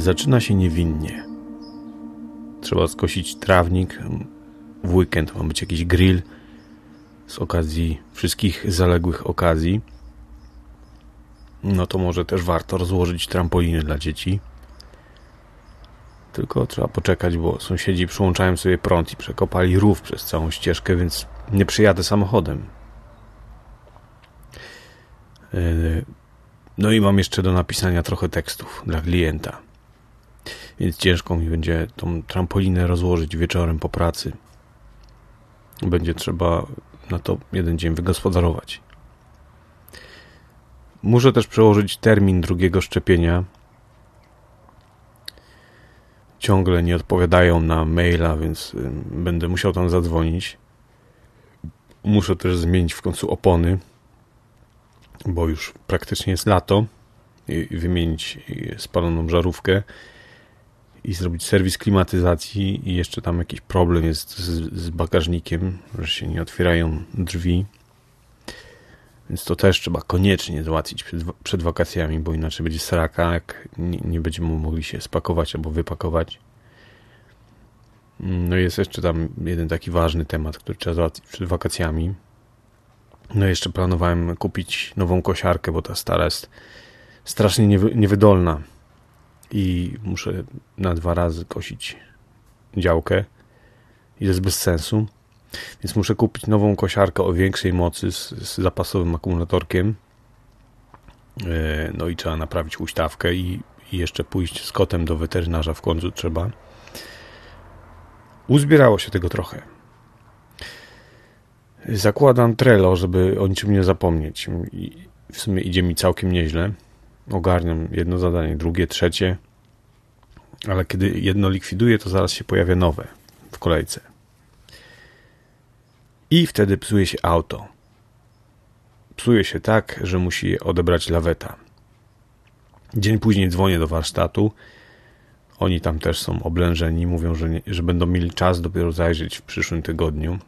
Zaczyna się niewinnie. Trzeba skosić trawnik. W weekend ma być jakiś grill z okazji wszystkich zaległych okazji. No to może też warto rozłożyć trampoliny dla dzieci. Tylko trzeba poczekać, bo sąsiedzi przyłączają sobie prąd i przekopali rów przez całą ścieżkę, więc nie przyjadę samochodem. Yy, no i mam jeszcze do napisania trochę tekstów dla klienta. Więc ciężko mi będzie tą trampolinę rozłożyć wieczorem po pracy. Będzie trzeba na to jeden dzień wygospodarować. Muszę też przełożyć termin drugiego szczepienia. Ciągle nie odpowiadają na maila, więc będę musiał tam zadzwonić. Muszę też zmienić w końcu opony, bo już praktycznie jest lato i wymienić spaloną żarówkę i zrobić serwis klimatyzacji i jeszcze tam jakiś problem jest z, z bagażnikiem, że się nie otwierają drzwi. Więc to też trzeba koniecznie załatwić przed, przed wakacjami, bo inaczej będzie sraka, jak nie, nie będziemy mogli się spakować albo wypakować. No jest jeszcze tam jeden taki ważny temat, który trzeba załatwić przed wakacjami. No jeszcze planowałem kupić nową kosiarkę, bo ta stara jest strasznie niewy, niewydolna i muszę na dwa razy kosić działkę i to jest bez sensu. Więc muszę kupić nową kosiarkę o większej mocy z, z zapasowym akumulatorkiem. E, no i trzeba naprawić huśtawkę i, i jeszcze pójść z kotem do weterynarza w końcu trzeba. Uzbierało się tego trochę. Zakładam Trello, żeby o niczym nie zapomnieć. I w sumie idzie mi całkiem nieźle. Ogarniam jedno zadanie, drugie, trzecie. Ale kiedy jedno likwiduję, to zaraz się pojawia nowe w kolejce. I wtedy psuje się auto. Psuje się tak, że musi je odebrać laweta. Dzień później dzwonię do warsztatu. Oni tam też są oblężeni. Mówią, że, nie, że będą mieli czas dopiero zajrzeć w przyszłym tygodniu.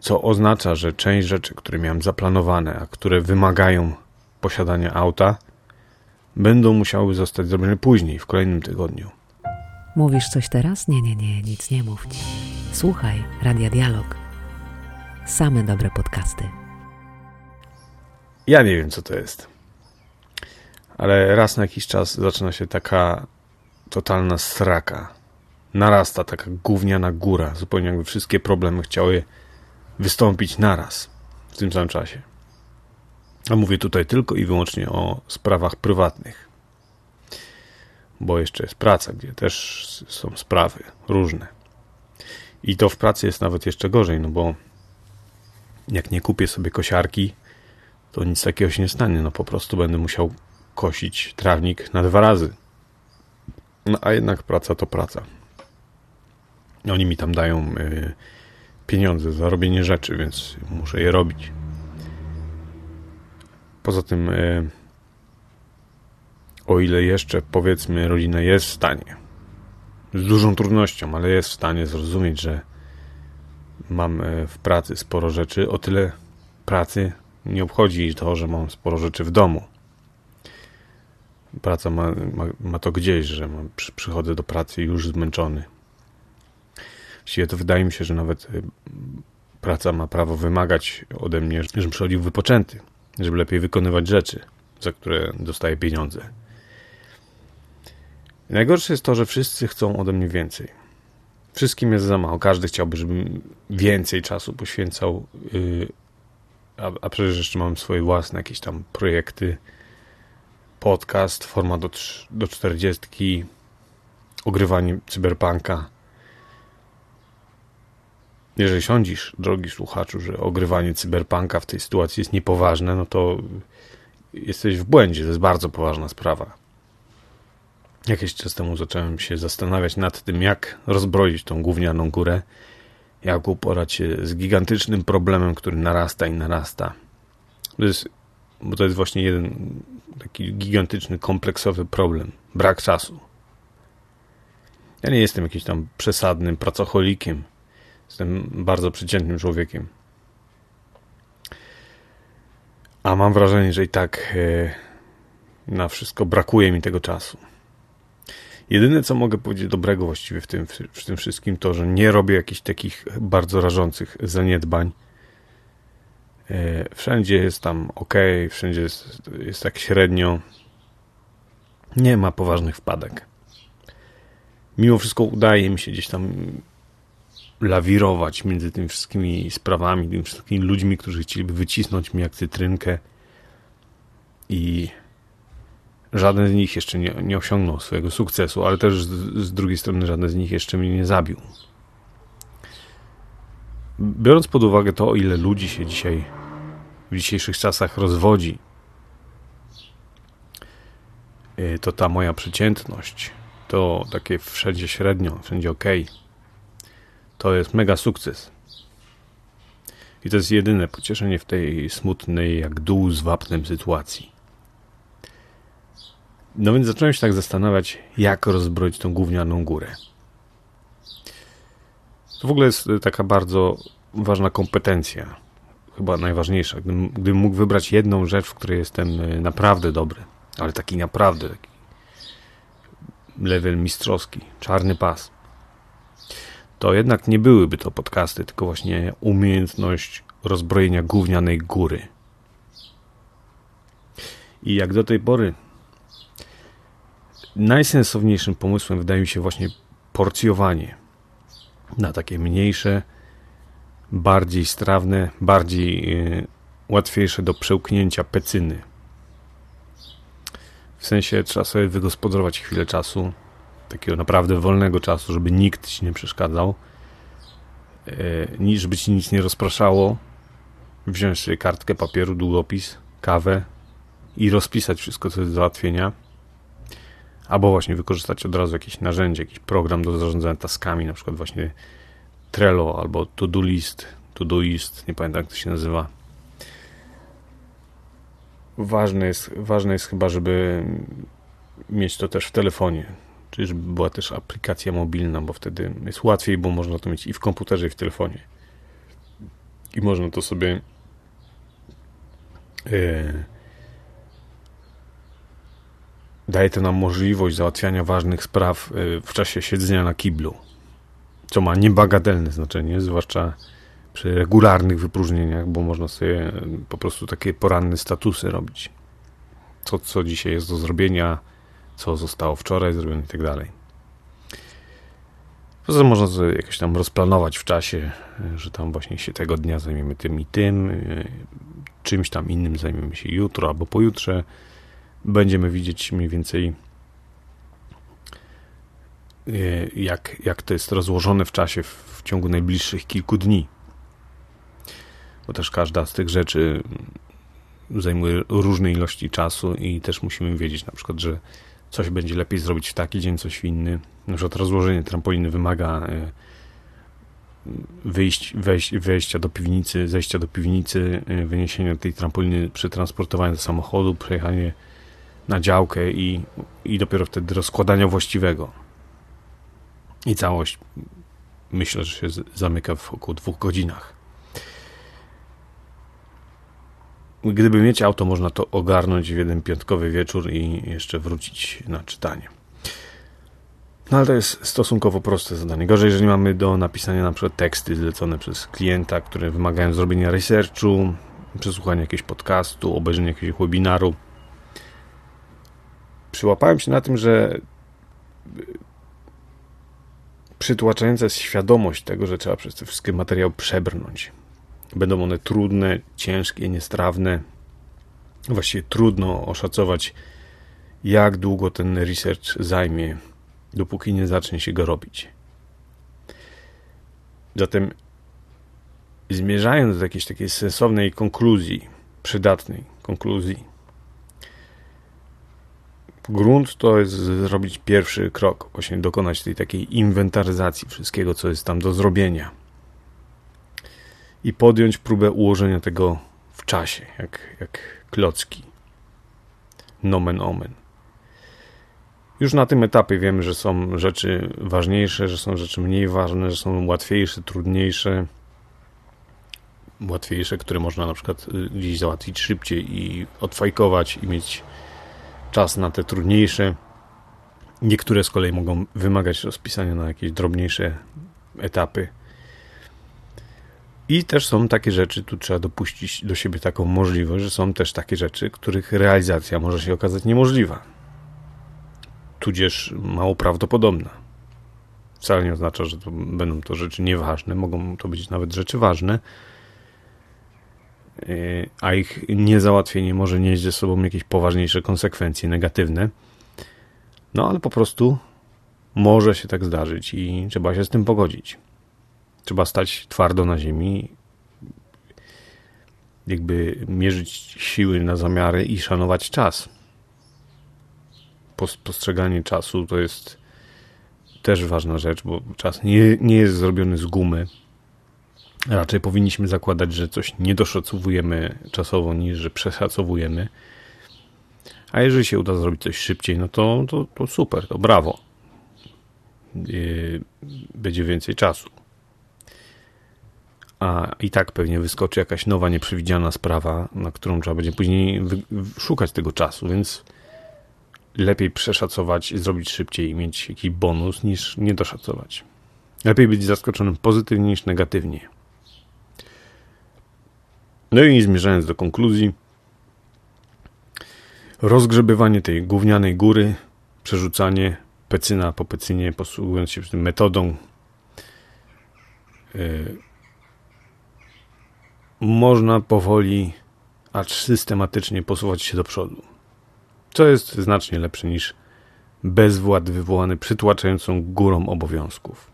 Co oznacza, że część rzeczy, które miałem zaplanowane, a które wymagają posiadania auta, będą musiały zostać zrobione później, w kolejnym tygodniu. Mówisz coś teraz? Nie, nie, nie, nic nie mów. Słuchaj, Radia Dialog. Same dobre podcasty. Ja nie wiem, co to jest. Ale raz na jakiś czas zaczyna się taka totalna sraka. Narasta taka gówniana góra. Zupełnie jakby wszystkie problemy chciały wystąpić naraz w tym samym czasie. A mówię tutaj tylko i wyłącznie o sprawach prywatnych. Bo jeszcze jest praca, gdzie też są sprawy różne. I to w pracy jest nawet jeszcze gorzej, no bo jak nie kupię sobie kosiarki, to nic takiego się nie stanie. No po prostu będę musiał kosić trawnik na dwa razy. No a jednak praca to praca. Oni mi tam dają y, pieniądze za robienie rzeczy, więc muszę je robić. Poza tym, e, o ile jeszcze powiedzmy rodzina jest w stanie, z dużą trudnością, ale jest w stanie zrozumieć, że mam e, w pracy sporo rzeczy, o tyle pracy nie obchodzi to, że mam sporo rzeczy w domu. Praca ma, ma, ma to gdzieś, że mam, przy, przychodzę do pracy już zmęczony. Właściwie to wydaje mi się, że nawet e, praca ma prawo wymagać ode mnie, żebym przychodził wypoczęty żeby lepiej wykonywać rzeczy, za które dostaję pieniądze. Najgorsze jest to, że wszyscy chcą ode mnie więcej. Wszystkim jest za mało. Każdy chciałby, żebym więcej czasu poświęcał, yy, a, a przecież jeszcze mam swoje własne jakieś tam projekty, podcast, forma do, do 40, ogrywanie cyberpunka. Jeżeli sądzisz, drogi słuchaczu, że ogrywanie cyberpunka w tej sytuacji jest niepoważne, no to jesteś w błędzie. To jest bardzo poważna sprawa. Jakiś czas temu zacząłem się zastanawiać nad tym, jak rozbroić tą gównianą górę, jak uporać się z gigantycznym problemem, który narasta i narasta. To jest, bo to jest właśnie jeden taki gigantyczny, kompleksowy problem. Brak czasu. Ja nie jestem jakimś tam przesadnym pracocholikiem Jestem bardzo przeciętnym człowiekiem. A mam wrażenie, że i tak e, na wszystko brakuje mi tego czasu. Jedyne, co mogę powiedzieć dobrego właściwie w tym, w tym wszystkim, to, że nie robię jakichś takich bardzo rażących zaniedbań. E, wszędzie jest tam ok, wszędzie jest, jest tak średnio. Nie ma poważnych wpadek. Mimo wszystko udaje mi się gdzieś tam lawirować między tymi wszystkimi sprawami, tymi wszystkimi ludźmi, którzy chcieliby wycisnąć mi jak cytrynkę i żaden z nich jeszcze nie, nie osiągnął swojego sukcesu, ale też z, z drugiej strony żaden z nich jeszcze mnie nie zabił. Biorąc pod uwagę to, o ile ludzi się dzisiaj w dzisiejszych czasach rozwodzi, y, to ta moja przeciętność, to takie wszędzie średnio, wszędzie ok, to jest mega sukces. I to jest jedyne pocieszenie w tej smutnej, jak dół z wapnem sytuacji. No więc zacząłem się tak zastanawiać, jak rozbroić tą gównianą górę. To w ogóle jest taka bardzo ważna kompetencja. Chyba najważniejsza. Gdybym, gdybym mógł wybrać jedną rzecz, w której jestem e, naprawdę dobry, ale taki naprawdę taki level mistrzowski, czarny pas, to jednak nie byłyby to podcasty, tylko właśnie umiejętność rozbrojenia gównianej góry. I jak do tej pory najsensowniejszym pomysłem wydaje mi się właśnie porcjowanie na takie mniejsze, bardziej strawne, bardziej yy, łatwiejsze do przełknięcia pecyny. W sensie trzeba sobie wygospodarować chwilę czasu, takiego naprawdę wolnego czasu, żeby nikt ci nie przeszkadzał, yy, żeby ci nic nie rozpraszało, wziąć sobie kartkę papieru, długopis, kawę i rozpisać wszystko, co jest do załatwienia Albo właśnie wykorzystać od razu jakieś narzędzie, jakiś program do zarządzania taskami, na przykład właśnie Trello albo To-Do List, To-Doist, nie pamiętam jak to się nazywa. Ważne jest, ważne jest chyba, żeby mieć to też w telefonie, czyli żeby była też aplikacja mobilna, bo wtedy jest łatwiej, bo można to mieć i w komputerze, i w telefonie. I można to sobie yy, daje to nam możliwość załatwiania ważnych spraw y, w czasie siedzenia na kiblu, co ma niebagatelne znaczenie, zwłaszcza przy regularnych wypróżnieniach, bo można sobie y, po prostu takie poranne statusy robić. Co, co dzisiaj jest do zrobienia, co zostało wczoraj zrobione i tak dalej. Poza tym można sobie jakoś tam rozplanować w czasie, y, że tam właśnie się tego dnia zajmiemy tym i tym, czymś tam innym zajmiemy się jutro albo pojutrze, będziemy widzieć mniej więcej e, jak, jak to jest rozłożone w czasie w ciągu najbliższych kilku dni. Bo też każda z tych rzeczy zajmuje różne ilości czasu i też musimy wiedzieć na przykład, że coś będzie lepiej zrobić w taki dzień, coś w inny. Na przykład rozłożenie trampoliny wymaga e, wyjść, wejść, wejścia do piwnicy, zejścia do piwnicy, e, wyniesienia tej trampoliny, przetransportowania do samochodu, przejechanie na działkę i, i dopiero wtedy rozkładania właściwego. I całość myślę, że się zamyka w około dwóch godzinach. Gdyby mieć auto, można to ogarnąć w jeden piątkowy wieczór i jeszcze wrócić na czytanie. No ale to jest stosunkowo proste zadanie. Gorzej, jeżeli mamy do napisania na przykład teksty zlecone przez klienta, które wymagają zrobienia researchu, przesłuchania jakiegoś podcastu, obejrzenia jakiegoś webinaru przyłapałem się na tym, że przytłaczająca jest świadomość tego, że trzeba przez te wszystkie materiały przebrnąć. Będą one trudne, ciężkie, niestrawne. Właściwie trudno oszacować, jak długo ten research zajmie, dopóki nie zacznie się go robić. Zatem, zmierzając do jakiejś takiej sensownej konkluzji, przydatnej konkluzji, grunt to jest zrobić pierwszy krok, właśnie dokonać tej takiej inwentaryzacji wszystkiego, co jest tam do zrobienia. I podjąć próbę ułożenia tego w czasie, jak, jak klocki. Nomen omen. Już na tym etapie wiemy, że są rzeczy ważniejsze, że są rzeczy mniej ważne, że są łatwiejsze, trudniejsze. Łatwiejsze, które można na przykład y, gdzieś załatwić szybciej i odfajkować i mieć czas na te trudniejsze, Niektóre z kolei mogą wymagać rozpisania na jakieś drobniejsze etapy. I też są takie rzeczy, tu trzeba dopuścić do siebie taką możliwość, że są też takie rzeczy, których realizacja może się okazać niemożliwa, tudzież mało prawdopodobna. Wcale nie oznacza, że to będą to rzeczy nieważne, mogą to być nawet rzeczy ważne, yy, a ich niezałatwienie może nieść ze sobą jakieś poważniejsze konsekwencje negatywne. No ale po prostu może się tak zdarzyć i trzeba się z tym pogodzić. Trzeba stać twardo na ziemi, jakby mierzyć siły na zamiary i szanować czas. Postrzeganie czasu to jest też ważna rzecz, bo czas nie, nie jest zrobiony z gumy. Raczej powinniśmy zakładać, że coś nie doszacowujemy czasowo, niż że przeszacowujemy. A jeżeli się uda zrobić coś szybciej, no to, to, to super, to brawo. Yy, będzie więcej czasu. A i tak pewnie wyskoczy jakaś nowa, nieprzewidziana sprawa, na którą trzeba będzie później szukać tego czasu, więc lepiej przeszacować, zrobić szybciej i mieć jakiś bonus, niż nie doszacować. Lepiej być zaskoczonym pozytywnie niż negatywnie. No i zmierzając do konkluzji, rozgrzebywanie tej gównianej góry, przerzucanie pecyna po pecynie, posługując się tym metodą, yy, można powoli, acz systematycznie posuwać się do przodu. Co jest znacznie lepsze niż bezwład wywołany przytłaczającą górą obowiązków.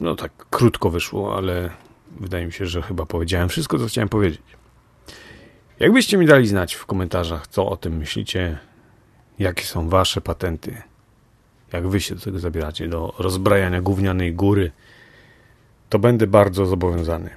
No tak krótko wyszło, ale wydaje mi się, że chyba powiedziałem wszystko, co chciałem powiedzieć. Jakbyście mi dali znać w komentarzach, co o tym myślicie, jakie są wasze patenty, jak wy się do tego zabieracie, do rozbrajania gównianej góry, to będę bardzo zobowiązany.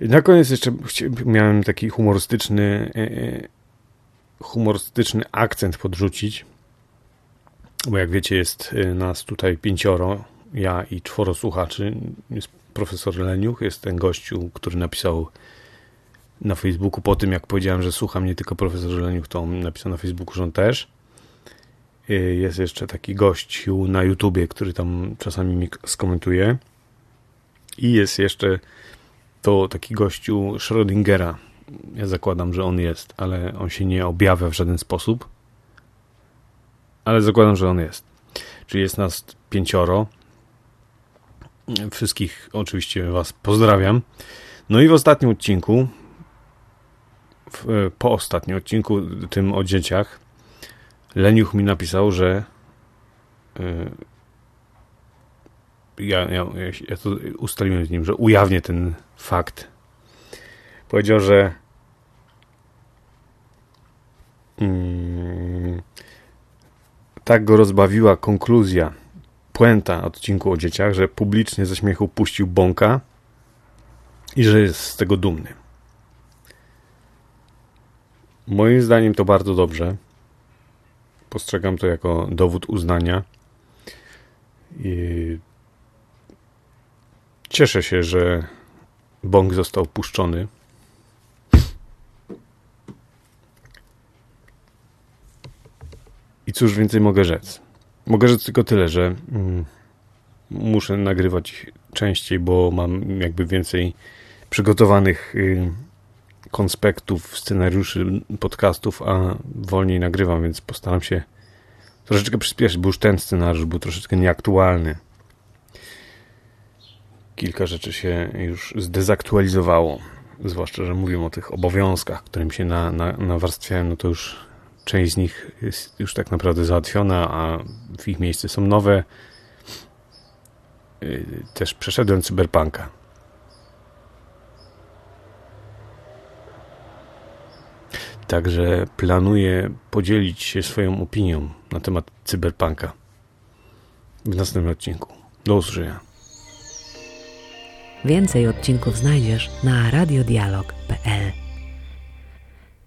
Na koniec jeszcze miałem taki humorystyczny, e, e, humorystyczny akcent podrzucić, bo jak wiecie, jest e, nas tutaj pięcioro, ja i czworo słuchaczy. Jest profesor Leniuch, jest ten gościu, który napisał na Facebooku po tym, jak powiedziałem, że słucham nie tylko profesor Leniuch, to on napisał na Facebooku, że on też. Jest jeszcze taki gościu na YouTubie, który tam czasami mi skomentuje. I jest jeszcze to taki gościu Schrödingera. Ja zakładam, że on jest, ale on się nie objawia w żaden sposób. Ale zakładam, że on jest. Czyli jest nas pięcioro. Wszystkich oczywiście Was pozdrawiam. No i w ostatnim odcinku, w, po ostatnim odcinku, tym o dzieciach, Leniuch mi napisał, że y, ja, ja, ja to ustaliłem z nim, że ujawnię ten fakt. Powiedział, że mm, tak go rozbawiła konkluzja, puenta odcinku o dzieciach, że publicznie ze śmiechu puścił bąka i że jest z tego dumny. Moim zdaniem to bardzo dobrze. Postrzegam to jako dowód uznania. I cieszę się, że bąk został puszczony. I cóż więcej mogę rzec? Mogę rzec tylko tyle, że mm, muszę nagrywać częściej, bo mam jakby więcej przygotowanych y, konspektów, scenariuszy, podcastów, a wolniej nagrywam, więc postaram się troszeczkę przyspieszyć, bo już ten scenariusz był troszeczkę nieaktualny. Kilka rzeczy się już zdezaktualizowało, zwłaszcza, że mówię o tych obowiązkach, którym się na, na, nawarstwiałem, no to już część z nich jest już tak naprawdę załatwiona, a w ich miejsce są nowe. Y, też przeszedłem cyberpunka Także planuję podzielić się swoją opinią na temat cyberpunka w następnym odcinku. Do usłyszenia. Więcej odcinków znajdziesz na radiodialog.pl